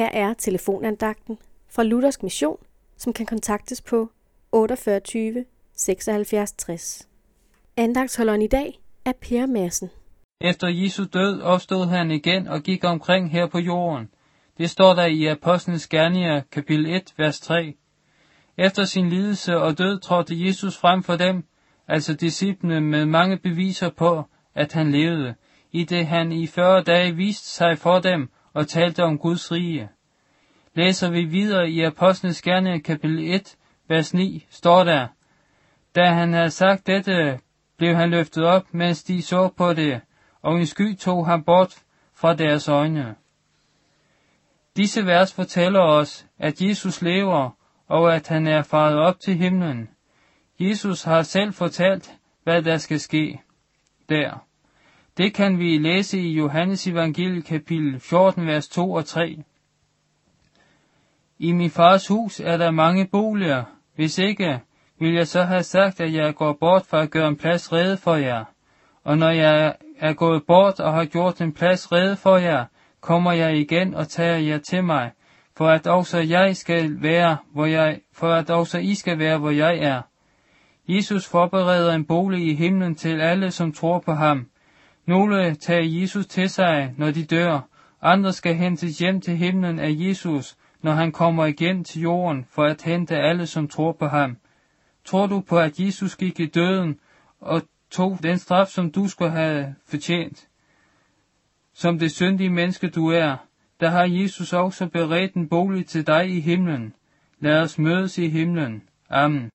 Her er telefonandagten fra Luthersk Mission, som kan kontaktes på 48 76 60. Andagtsholderen i dag er Per Madsen. Efter Jesu død opstod han igen og gik omkring her på jorden. Det står der i Apostlenes Gerninger, kapitel 1, vers 3. Efter sin lidelse og død trådte Jesus frem for dem, altså disciplene, med mange beviser på, at han levede, i det han i 40 dage viste sig for dem og talte om Guds rige. Læser vi videre i Apostlenes Gerninger, kapitel 1, vers 9, står der, Da han havde sagt dette, blev han løftet op, mens de så på det, og en sky tog ham bort fra deres øjne. Disse vers fortæller os, at Jesus lever, og at han er faret op til himlen. Jesus har selv fortalt, hvad der skal ske der. Det kan vi læse i Johannes evangeliet kapitel 14, vers 2 og 3. I min fars hus er der mange boliger. Hvis ikke, vil jeg så have sagt, at jeg går bort for at gøre en plads rede for jer. Og når jeg er gået bort og har gjort en plads rede for jer, kommer jeg igen og tager jer til mig, for at også jeg skal være, hvor jeg, for at også I skal være, hvor jeg er. Jesus forbereder en bolig i himlen til alle, som tror på ham. Nogle tager Jesus til sig, når de dør. Andre skal hentes hjem til himlen af Jesus, når han kommer igen til jorden for at hente alle, som tror på ham. Tror du på, at Jesus gik i døden og tog den straf, som du skulle have fortjent? Som det syndige menneske du er, der har Jesus også beredt en bolig til dig i himlen. Lad os mødes i himlen. Amen.